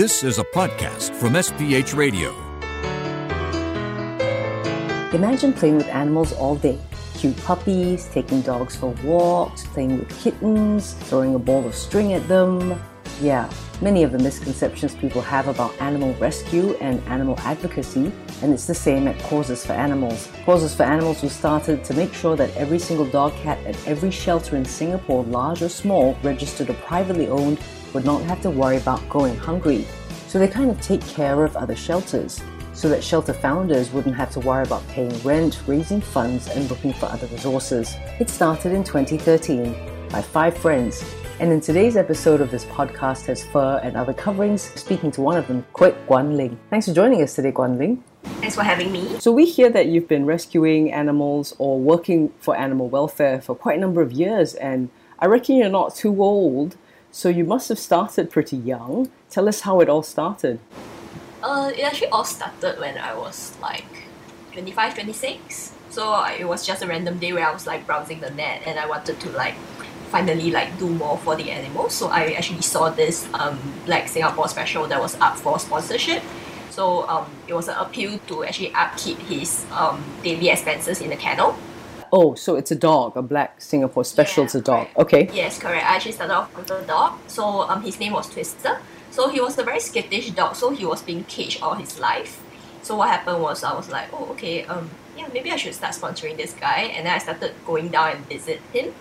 This is a podcast from SPH Radio. Imagine playing with animals all day. Cute puppies, taking dogs for walks, playing with kittens, throwing a ball of string at them. Yeah, many of the misconceptions people have about animal rescue and animal advocacy, and it's the same at Causes for Animals. Causes for Animals was started to make sure that every single dog cat at every shelter in Singapore, large or small, registered or privately owned, would not have to worry about going hungry. So they kind of take care of other shelters so that shelter founders wouldn't have to worry about paying rent, raising funds, and looking for other resources. It started in 2013 by five friends. And in today's episode of this podcast has fur and other coverings, speaking to one of them, Kwek Guan Ling. Thanks for joining us today, Guan Ling. Thanks for having me. So we hear that you've been rescuing animals or working for animal welfare for quite a number of years, and I reckon you're not too old, so you must have started pretty young. Tell us how it all started. Uh, it actually all started when I was like 25, 26. So it was just a random day where I was like browsing the net and I wanted to like finally like do more for the animals. So I actually saw this um, Black Singapore special that was up for sponsorship. So um, it was an appeal to actually upkeep his um, daily expenses in the kennel. Oh, so it's a dog, a black Singapore special Yeah, it's a dog. correct. Okay. Yes, correct. I actually started off with a dog. So um, his name was Twister. So he was a very skittish dog. So he was being caged all his life. So what happened was I was like, oh okay, um, yeah, maybe I should start sponsoring this guy. And then I started going down and visit him.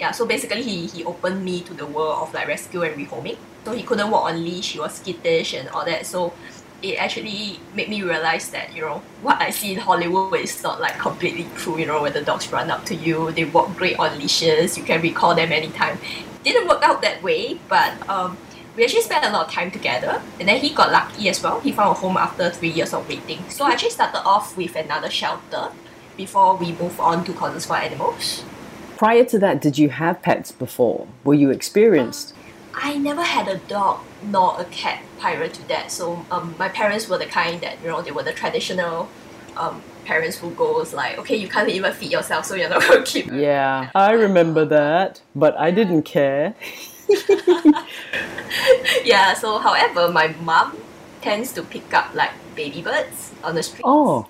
Yeah, so basically he he opened me to the world of like rescue and rehoming. So he couldn't walk on leash. He was skittish and all that. So it actually made me realize that you know what I see in Hollywood is not like completely true. You know, where the dogs run up to you, they walk great on leashes, you can recall them anytime. Didn't work out that way, but um, we actually spent a lot of time together. And then he got lucky as well. He found a home after three years of waiting. So I actually started off with another shelter before we moved on to Causes for Animals. Prior to that, did you have pets before? Were you experienced? I never had a dog nor a cat prior to that. So um, my parents were the kind that you know they were the traditional um, parents who goes like, okay, you can't even feed yourself, so you're not going to keep. Yeah, I remember that, but I didn't care. yeah. So however, my mom tends to pick up like baby birds on the street. Oh,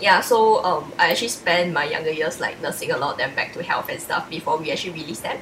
Yeah. So um, I actually spent my younger years like nursing a lot of them back to health and stuff before we actually released them.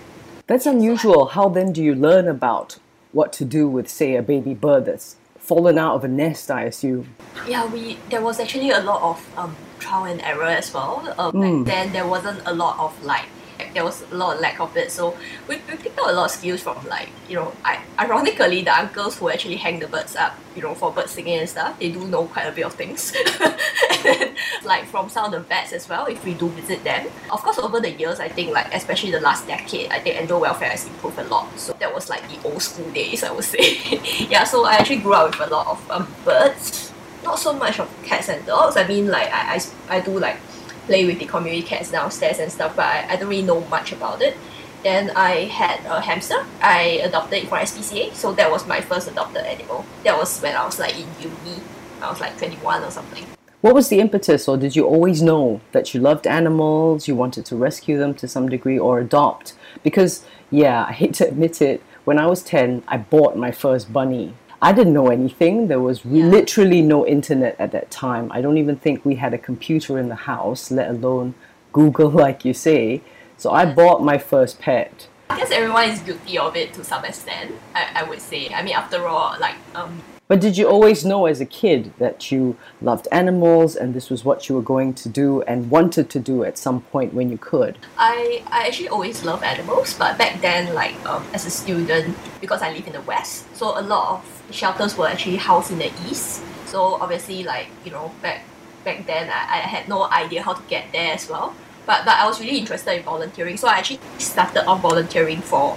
That's unusual. How then do you learn about what to do with, say, a baby bird that's fallen out of a nest, I assume? Yeah, we there was actually a lot of um, trial and error as well. Uh, Mm. Back then, there wasn't a lot of like there was a lot of lack of it. So we, we picked up a lot of skills from like you know, I, ironically, the uncles who actually hang the birds up, you know, for bird singing and stuff, they do know quite a bit of things. like from some of the vets as well, if we do visit them. Of course, over the years, I think like especially the last decade, I think animal welfare has improved a lot. So that was like the old school days, I would say. yeah, so I actually grew up with a lot of um, birds not so much of cats and dogs. I mean, like I, I, I do like play with the community cats downstairs and stuff, but I, I don't really know much about it. Then I had a hamster. I adopted it from SPCA, so that was my first adopted animal. That was when I was like in uni. I was like 21 or something. What was the impetus, or did you always know that you loved animals, you wanted to rescue them to some degree, or adopt? Because, yeah, I hate to admit it, when I was 10, I bought my first bunny. I didn't know anything. There was Yeah. literally no internet at that time. I don't even think we had a computer in the house, let alone Google, like you say. So I bought my first pet. I guess everyone is guilty of it to some extent. I, I would say. I mean, after all, like um, But did you always know as a kid that you loved animals and this was what you were going to do and wanted to do at some point when you could? I, I actually always loved animals, but back then, like um, as a student, because I live in the west, so a lot of shelters were actually housed in the east. So obviously, like you know, back back then, I, I had no idea how to get there as well. But but I was really interested in volunteering, so I actually started off volunteering for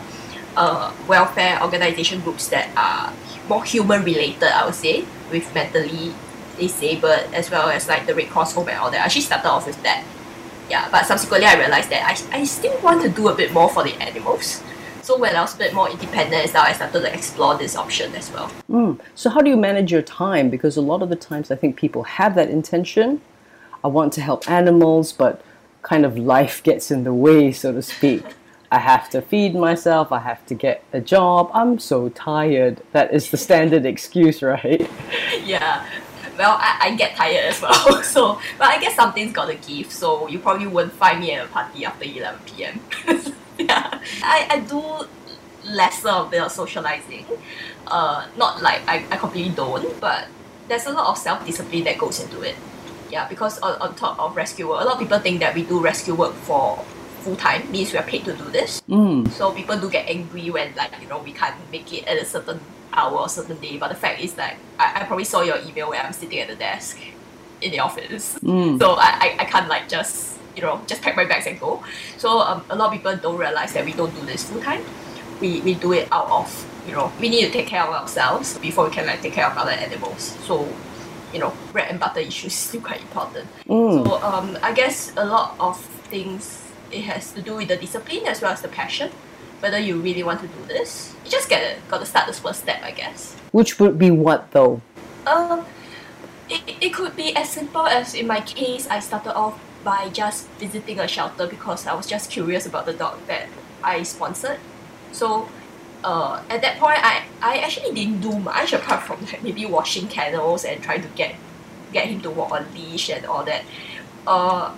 uh, welfare organization groups that are more human related. I would say with mentally disabled as well as like the Red Cross Home and all that. I actually started off with that yeah, but subsequently I realized that I, I still want to do a bit more for the animals. So when I was a bit more independent stuff, I started to explore this option as well. Mm. So, how do you manage your time? Because a lot of the times I think people have that intention. I want to help animals, but kind of life gets in the way, so to speak. I have to feed myself, I have to get a job, I'm so tired. That is the standard excuse, right? yeah. Well, I, I get tired as well. So, but I guess something's got to give. So you probably won't find me at a party after 11 p.m. yeah. I, I do lesser of of socializing. Uh, not like I, I completely don't, but there's a lot of self discipline that goes into it. Yeah, because on, on top of rescue work, a lot of people think that we do rescue work for full time, means we are paid to do this. Mm. So people do get angry when like, you know, we can't make it at a certain hour or certain day. But the fact is that I, I probably saw your email where I'm sitting at the desk in the office. Mm. So I, I, I can't like just, you know, just pack my bags and go. So um, a lot of people don't realize that we don't do this full time. We, we do it out of, you know, we need to take care of ourselves before we can like take care of other animals. So, you know, bread and butter issues is still quite important. Mm. So um, I guess a lot of things it has to do with the discipline as well as the passion. Whether you really want to do this, you just get got to start the first step, I guess. Which would be what though? Um, it, it could be as simple as in my case, I started off by just visiting a shelter because I was just curious about the dog that I sponsored. So uh, at that point, I, I actually didn't do much apart from like maybe washing kennels and trying to get get him to walk on leash and all that. Uh,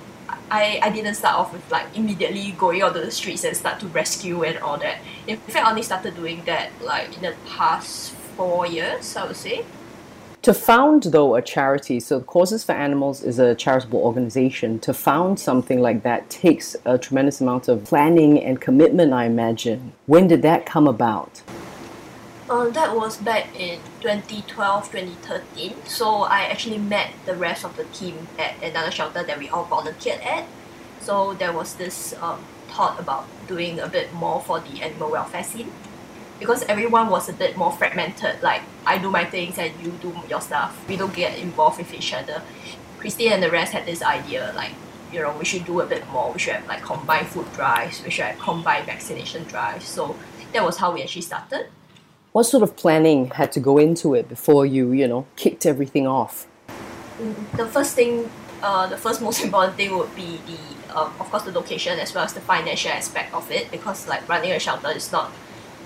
I, I didn't start off with like immediately going onto the streets and start to rescue and all that. In fact, I only started doing that like in the past four years, I would say. To found, though, a charity, so Causes for Animals is a charitable organization. To found something like that takes a tremendous amount of planning and commitment, I imagine. When did that come about? Uh, that was back in 2012, 2013. So I actually met the rest of the team at another shelter that we all volunteered at. So there was this um, thought about doing a bit more for the animal welfare scene. Because everyone was a bit more fragmented, like I do my things and you do your stuff. We don't get involved with each other. Christine and the rest had this idea, like, you know, we should do a bit more. We should have like combined food drives, we should have combined vaccination drives. So that was how we actually started. What sort of planning had to go into it before you, you know, kicked everything off? the first thing, uh, the first most important thing would be the, um, of course, the location as well as the financial aspect of it, because like running a shelter is not,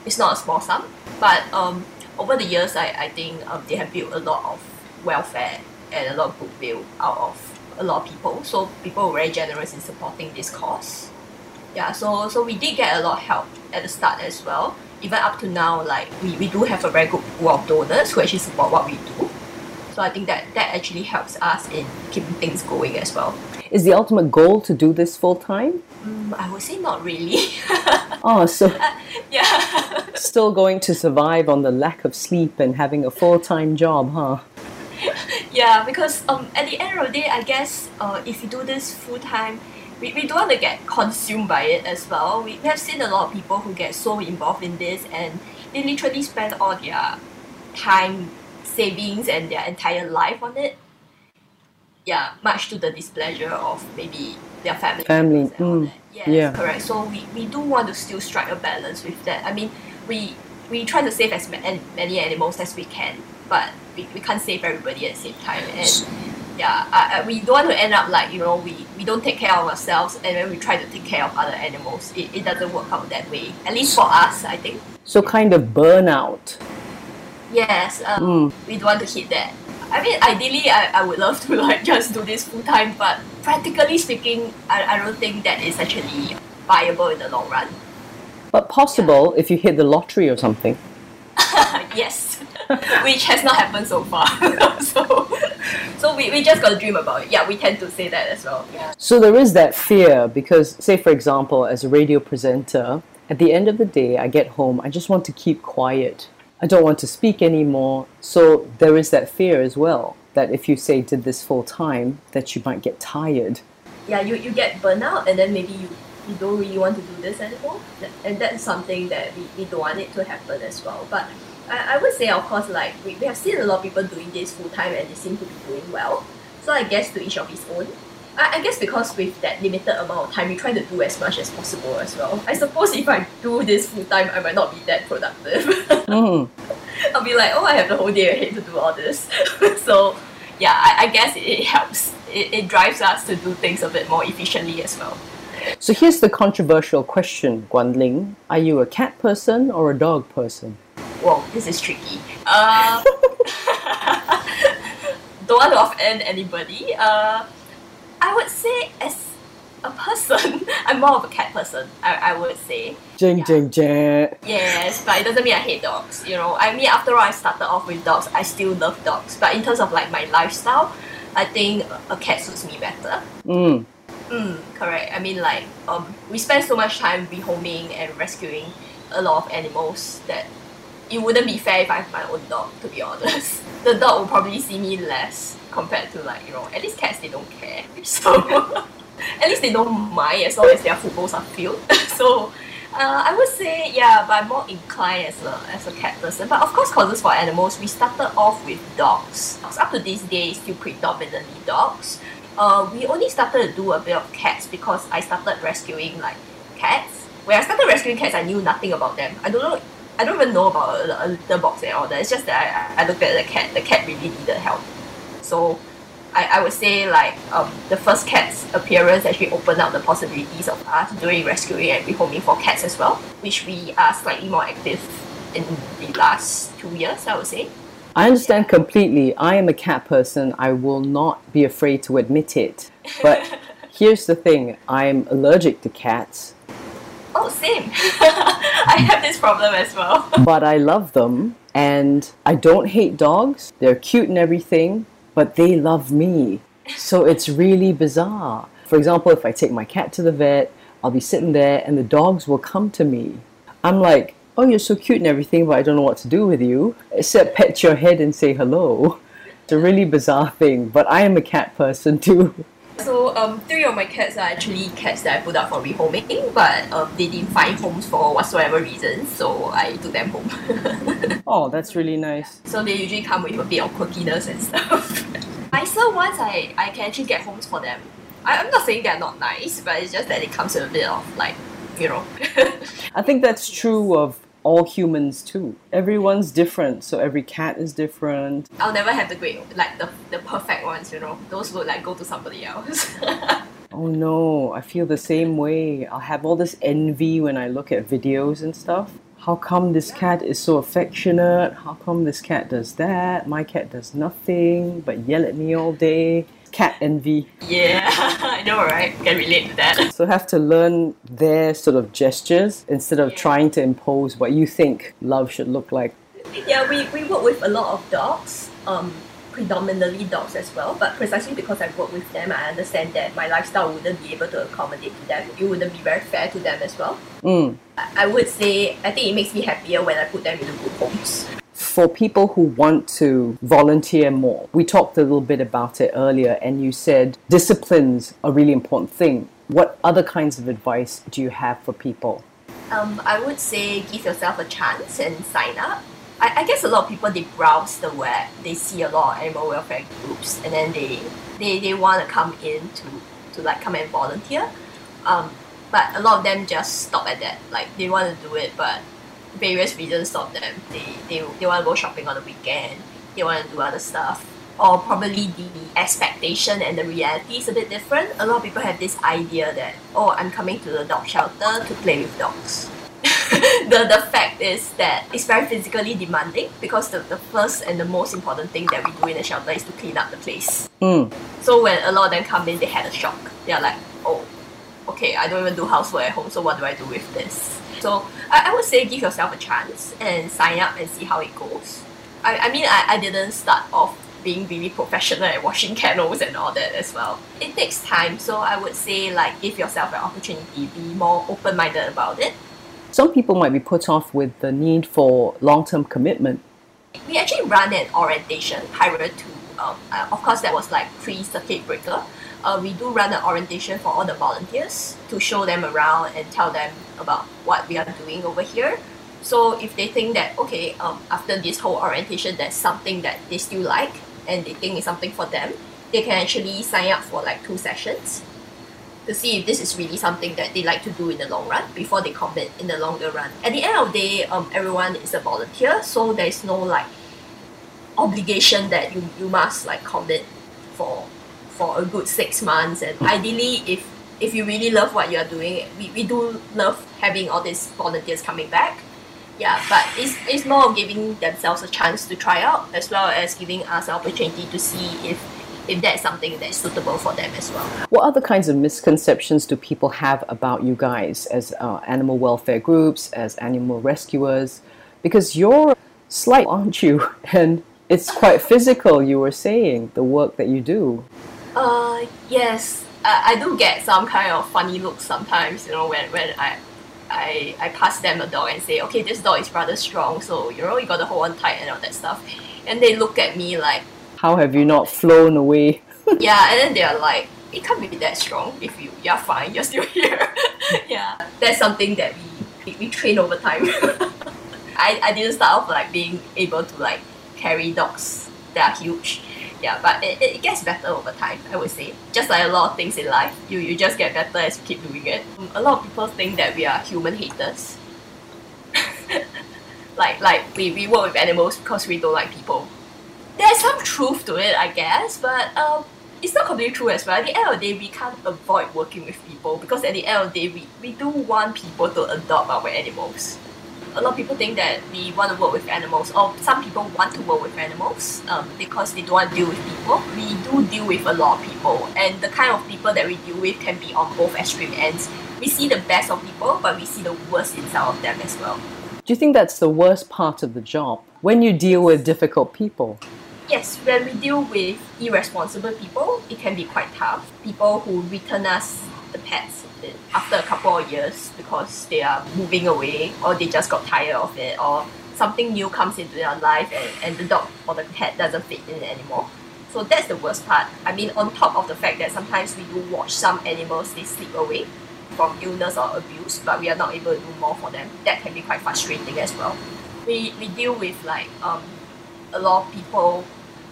it's not a small sum. But um, over the years, I, I think um, they have built a lot of welfare and a lot of goodwill out of a lot of people. So people were very generous in supporting this cause. Yeah, so so we did get a lot of help at the start as well. Even up to now, like we, we do have a very good pool of donors who actually support what we do. So I think that that actually helps us in keeping things going as well. Is the ultimate goal to do this full time? Mm, I would say not really. Oh, so yeah. still going to survive on the lack of sleep and having a full time job, huh? yeah, because um, at the end of the day, I guess uh, if you do this full time, we, we don't want to get consumed by it as well. We, we have seen a lot of people who get so involved in this and they literally spend all their time, savings, and their entire life on it. Yeah, much to the displeasure of maybe their family. Family, mm. Yes, yeah. correct. So we, we do want to still strike a balance with that. I mean, we we try to save as ma- many animals as we can, but we, we can't save everybody at the same time. And yeah, I, I, we don't want to end up like, you know, we, we don't take care of ourselves and then we try to take care of other animals. It, it doesn't work out that way. At least for us, I think. So, kind of burnout. Yes, um, we don't want to hit that. I mean, ideally, I, I would love to like just do this full time, but practically speaking, I, I don't think that is actually viable in the long run. But possible if you hit the lottery or something. yes, which has not happened so far. so, so we, we just got to dream about it. Yeah, we tend to say that as well. Yeah. So there is that fear because, say, for example, as a radio presenter, at the end of the day, I get home, I just want to keep quiet. I don't want to speak anymore. So there is that fear as well that if you say did this full time, that you might get tired. Yeah, you, you get burnout and then maybe you, you don't really want to do this anymore. And that's something that we, we don't want it to happen as well. But I, I would say, of course, like we, we have seen a lot of people doing this full time and they seem to be doing well. So I guess to each of his own. I, I guess because with that limited amount of time, we try to do as much as possible as well. I suppose if I do this full time, I might not be that productive. Mm. I'll be like, oh, I have the whole day ahead to do all this. so, yeah, I, I guess it, it helps. It, it drives us to do things a bit more efficiently as well. So here's the controversial question, Guan Ling. Are you a cat person or a dog person? Whoa, this is tricky. Uh, don't want to offend anybody. Uh, I would say as a person, I'm more of a cat person. I, I would say. Jing, Yeah. jing, jing. Yes, but it doesn't mean I hate dogs. You know, I mean, after all, I started off with dogs. I still love dogs. But in terms of like my lifestyle, I think a cat suits me better. Mm. Mm, correct. I mean, like, um, we spend so much time rehoming and rescuing a lot of animals that it wouldn't be fair if I have my own dog, to be honest. The dog will probably see me less compared to, like, you know, at least cats, they don't care. So, at least they don't mind as long as their footballs are filled. so, uh, I would say, yeah, but I'm more inclined as a, as a cat person. But of course, causes for animals, we started off with dogs. Up to this day, still predominantly dogs. Uh, we only started to do a bit of cats because I started rescuing like cats. When I started rescuing cats, I knew nothing about them. I don't know. I don't even know about a, a litter box and all that. It's just that I, I looked at the cat. The cat really needed help. So I, I would say like um, the first cat's appearance actually opened up the possibilities of us doing rescuing and rehoming for cats as well, which we are slightly more active in the last two years, I would say. I understand completely. I am a cat person. I will not be afraid to admit it. But here's the thing I'm allergic to cats, Oh, same. I have this problem as well. but I love them. And I don't hate dogs. They're cute and everything, but they love me. So it's really bizarre. For example, if I take my cat to the vet, I'll be sitting there and the dogs will come to me. I'm like, oh, you're so cute and everything, but I don't know what to do with you, except pet your head and say hello. It's a really bizarre thing, but I am a cat person too. So um, three of my cats are actually cats that I put up for rehoming, but um, they didn't find homes for whatsoever reason, so I took them home. Oh, that's really nice. so they usually come with a bit of quirkiness and stuff. Nicer ones, I, I can actually get homes for them. I, I'm not saying they're not nice, but it's just that it comes with a bit of like, you know. I think that's true of all humans too. Everyone's different, so every cat is different. I'll never have the great, like the, the perfect ones, you know. Those would like go to somebody else. Oh no, I feel the same way. I'll have all this envy when I look at videos and stuff. How come this cat is so affectionate? How come this cat does that? My cat does nothing but yell at me all day. Cat envy. yeah, I know, right? Can relate to that. So have to learn their sort of gestures instead of Yeah. trying to impose what you think love should look like. Yeah, we, we work with a lot of dogs, um, predominantly dogs as well. But precisely because I work with them, I understand that my lifestyle wouldn't be able to accommodate to them. It wouldn't be very fair to them as well. Mm. I I would say I think it makes me happier when I put them into good homes. For people who want to volunteer more, we talked a little bit about it earlier, and you said discipline's a really important thing. What other kinds of advice do you have for people? Um, I would say give yourself a chance and sign up. I, I guess a lot of people they browse the web, they see a lot of animal welfare groups, and then they they, they want to come in to, to like come and volunteer. Um, but a lot of them just stop at that. Like they want to do it, but various reasons stop them. They they, they want to go shopping on the weekend. They want to do other stuff. Or probably the expectation and the reality is a bit different. A lot of people have this idea that oh, I'm coming to the dog shelter to play with dogs. the the fact is that it's very physically demanding because the, the first and the most important thing that we do in the shelter is to clean up the place. Mm. So when a lot of them come in, they had a shock. They're like, oh, okay, I don't even do housework at home, so what do I do with this? So I, I would say give yourself a chance and sign up and see how it goes. I, I mean, I, I didn't start off being really professional at washing kennels and all that as well. It takes time, so I would say like give yourself an opportunity, be more open-minded about it. Some people might be put off with the need for long term commitment. we actually run an orientation prior to um, uh, of course that was like pre circuit breaker uh, we do run an orientation for all the volunteers to show them around and tell them about what we are doing over here so if they think that okay um, after this whole orientation there's something that they still like and they think is something for them they can actually sign up for like two sessions to see if this is really something that they like to do in the long run before they commit in the longer run. At the end of the day, um, everyone is a volunteer, so there is no like obligation that you, you must like commit for for a good six months. And ideally, if if you really love what you're doing, we, we do love having all these volunteers coming back. Yeah, but it's, it's more of giving themselves a chance to try out as well as giving us an opportunity to see if if that's something that's suitable for them as well. What other kinds of misconceptions do people have about you guys as uh, animal welfare groups, as animal rescuers? Because you're slight, aren't you? And it's quite physical, you were saying, the work that you do. Uh, yes. I, I do get some kind of funny looks sometimes, you know, when, when I, I, I pass them a dog and say, okay, this dog is rather strong, so, you know, you gotta hold on tight and all that stuff. And they look at me like, how have you not flown away? yeah, and then they're like, it can't be that strong if you you're fine, you're still here. yeah, that's something that we, we, we train over time. I, I didn't start off like being able to like carry dogs that are huge. Yeah, but it, it gets better over time, I would say. Just like a lot of things in life, you, you just get better as you keep doing it. A lot of people think that we are human haters. like like we, we work with animals because we don't like people there's some truth to it, I guess, but um, it's not completely true as well. At the end of the day, we can't avoid working with people because at the end of the day, we, we do want people to adopt our animals. A lot of people think that we want to work with animals, or some people want to work with animals um, because they don't want to deal with people. We do deal with a lot of people, and the kind of people that we deal with can be on both extreme ends. We see the best of people, but we see the worst inside of them as well. Do you think that's the worst part of the job? When you deal with difficult people? yes, when we deal with irresponsible people, it can be quite tough. People who return us the pets after a couple of years because they are moving away or they just got tired of it or something new comes into their life and, and the dog or the cat doesn't fit in anymore. So that's the worst part. I mean, on top of the fact that sometimes we do watch some animals, they slip away from illness or abuse, but we are not able to do more for them. That can be quite frustrating as well. We, we deal with like um, a lot of people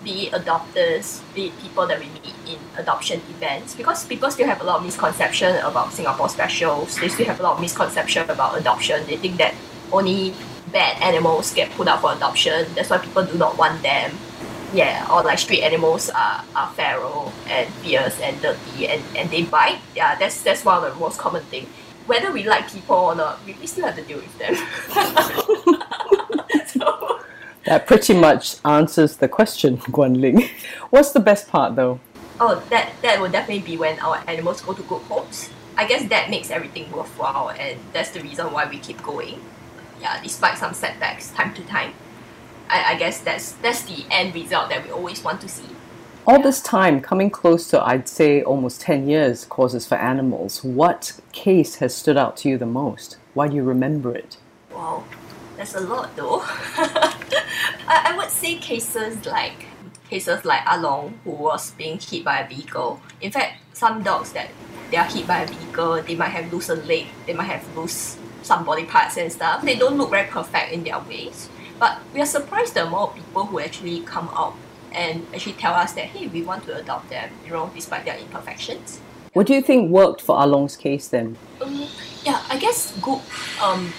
be it adopters, be it people that we meet in adoption events, because people still have a lot of misconception about Singapore specials. They still have a lot of misconception about adoption. They think that only bad animals get put up for adoption. That's why people do not want them. Yeah, or like street animals are, are feral and fierce and dirty and, and they bite. Yeah, that's that's one of the most common thing. Whether we like people or not, we, we still have to deal with them. that pretty much answers the question, Guan Ling. What's the best part though? Oh, that that would definitely be when our animals go to good homes. I guess that makes everything worthwhile, and that's the reason why we keep going. Yeah, despite some setbacks time to time. I, I guess that's that's the end result that we always want to see. All this time, coming close to I'd say almost 10 years, causes for animals, what case has stood out to you the most? Why do you remember it? Wow, that's a lot though. I, I would say cases like cases like Along who was being hit by a vehicle. In fact, some dogs that they are hit by a vehicle, they might have lost a leg, they might have lost some body parts and stuff. They don't look very perfect in their ways. But we are surprised the amount of people who actually come out and actually tell us that hey, we want to adopt them, you know, despite their imperfections. What do you think worked for Along's case then? Um, yeah, I guess good um,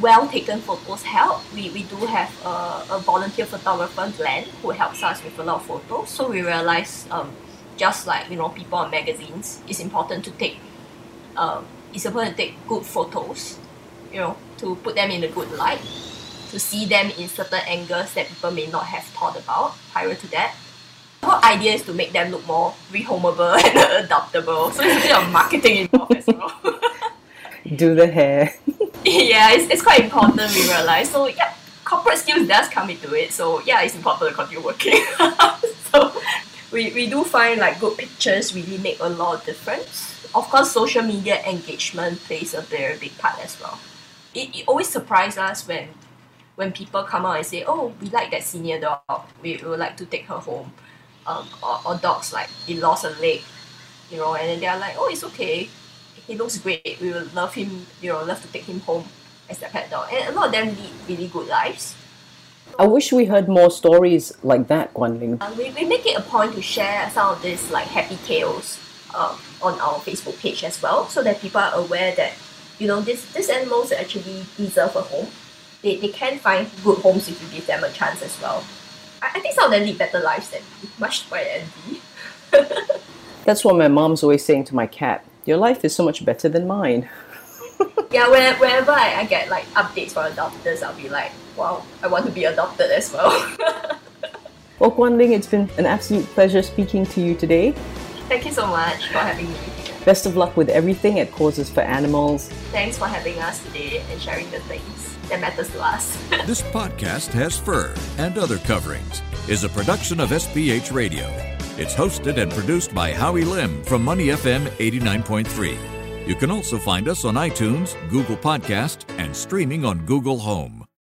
well taken photos help. We, we do have a, a volunteer photographer, Glenn, who helps us with a lot of photos. So we realize, um, just like you know, people on magazines, it's important to take, um, it's important to take good photos, you know, to put them in a good light, to see them in certain angles that people may not have thought about prior to that. The whole idea is to make them look more rehomable and adoptable. So it's a bit of marketing involved as well. Do the hair. yeah, it's, it's quite important we realize. So yeah, corporate skills does come into it. So yeah, it's important to continue working. so we, we do find like good pictures really make a lot of difference. Of course, social media engagement plays a very big part as well. It, it always surprises us when when people come out and say, oh, we like that senior dog, we, we would like to take her home. Um, or, or dogs like, he lost a leg, you know, and then they're like, oh, it's okay, he looks great. We will love him, you know, love to take him home as a pet dog. And a lot of them lead really good lives. I wish we heard more stories like that, Guan Ling. Uh, we, we make it a point to share some of these like happy tales uh, on our Facebook page as well, so that people are aware that you know these these animals actually deserve a home. They, they can find good homes if you give them a chance as well. I, I think some of them lead better lives than much my envy. That's what my mom's always saying to my cat Your life is so much better than mine. yeah, when, whenever I, I get like updates from adopters, I'll be like, wow, I want to be adopted as well. Well, Guan Ling, it's been an absolute pleasure speaking to you today. Thank you so much for having me. Best of luck with everything at Causes for Animals. Thanks for having us today and sharing the things that matters to us. this podcast has fur and other coverings. Is a production of SPH Radio. It's hosted and produced by Howie Lim from Money FM 89.3. You can also find us on iTunes, Google Podcast, and streaming on Google Home.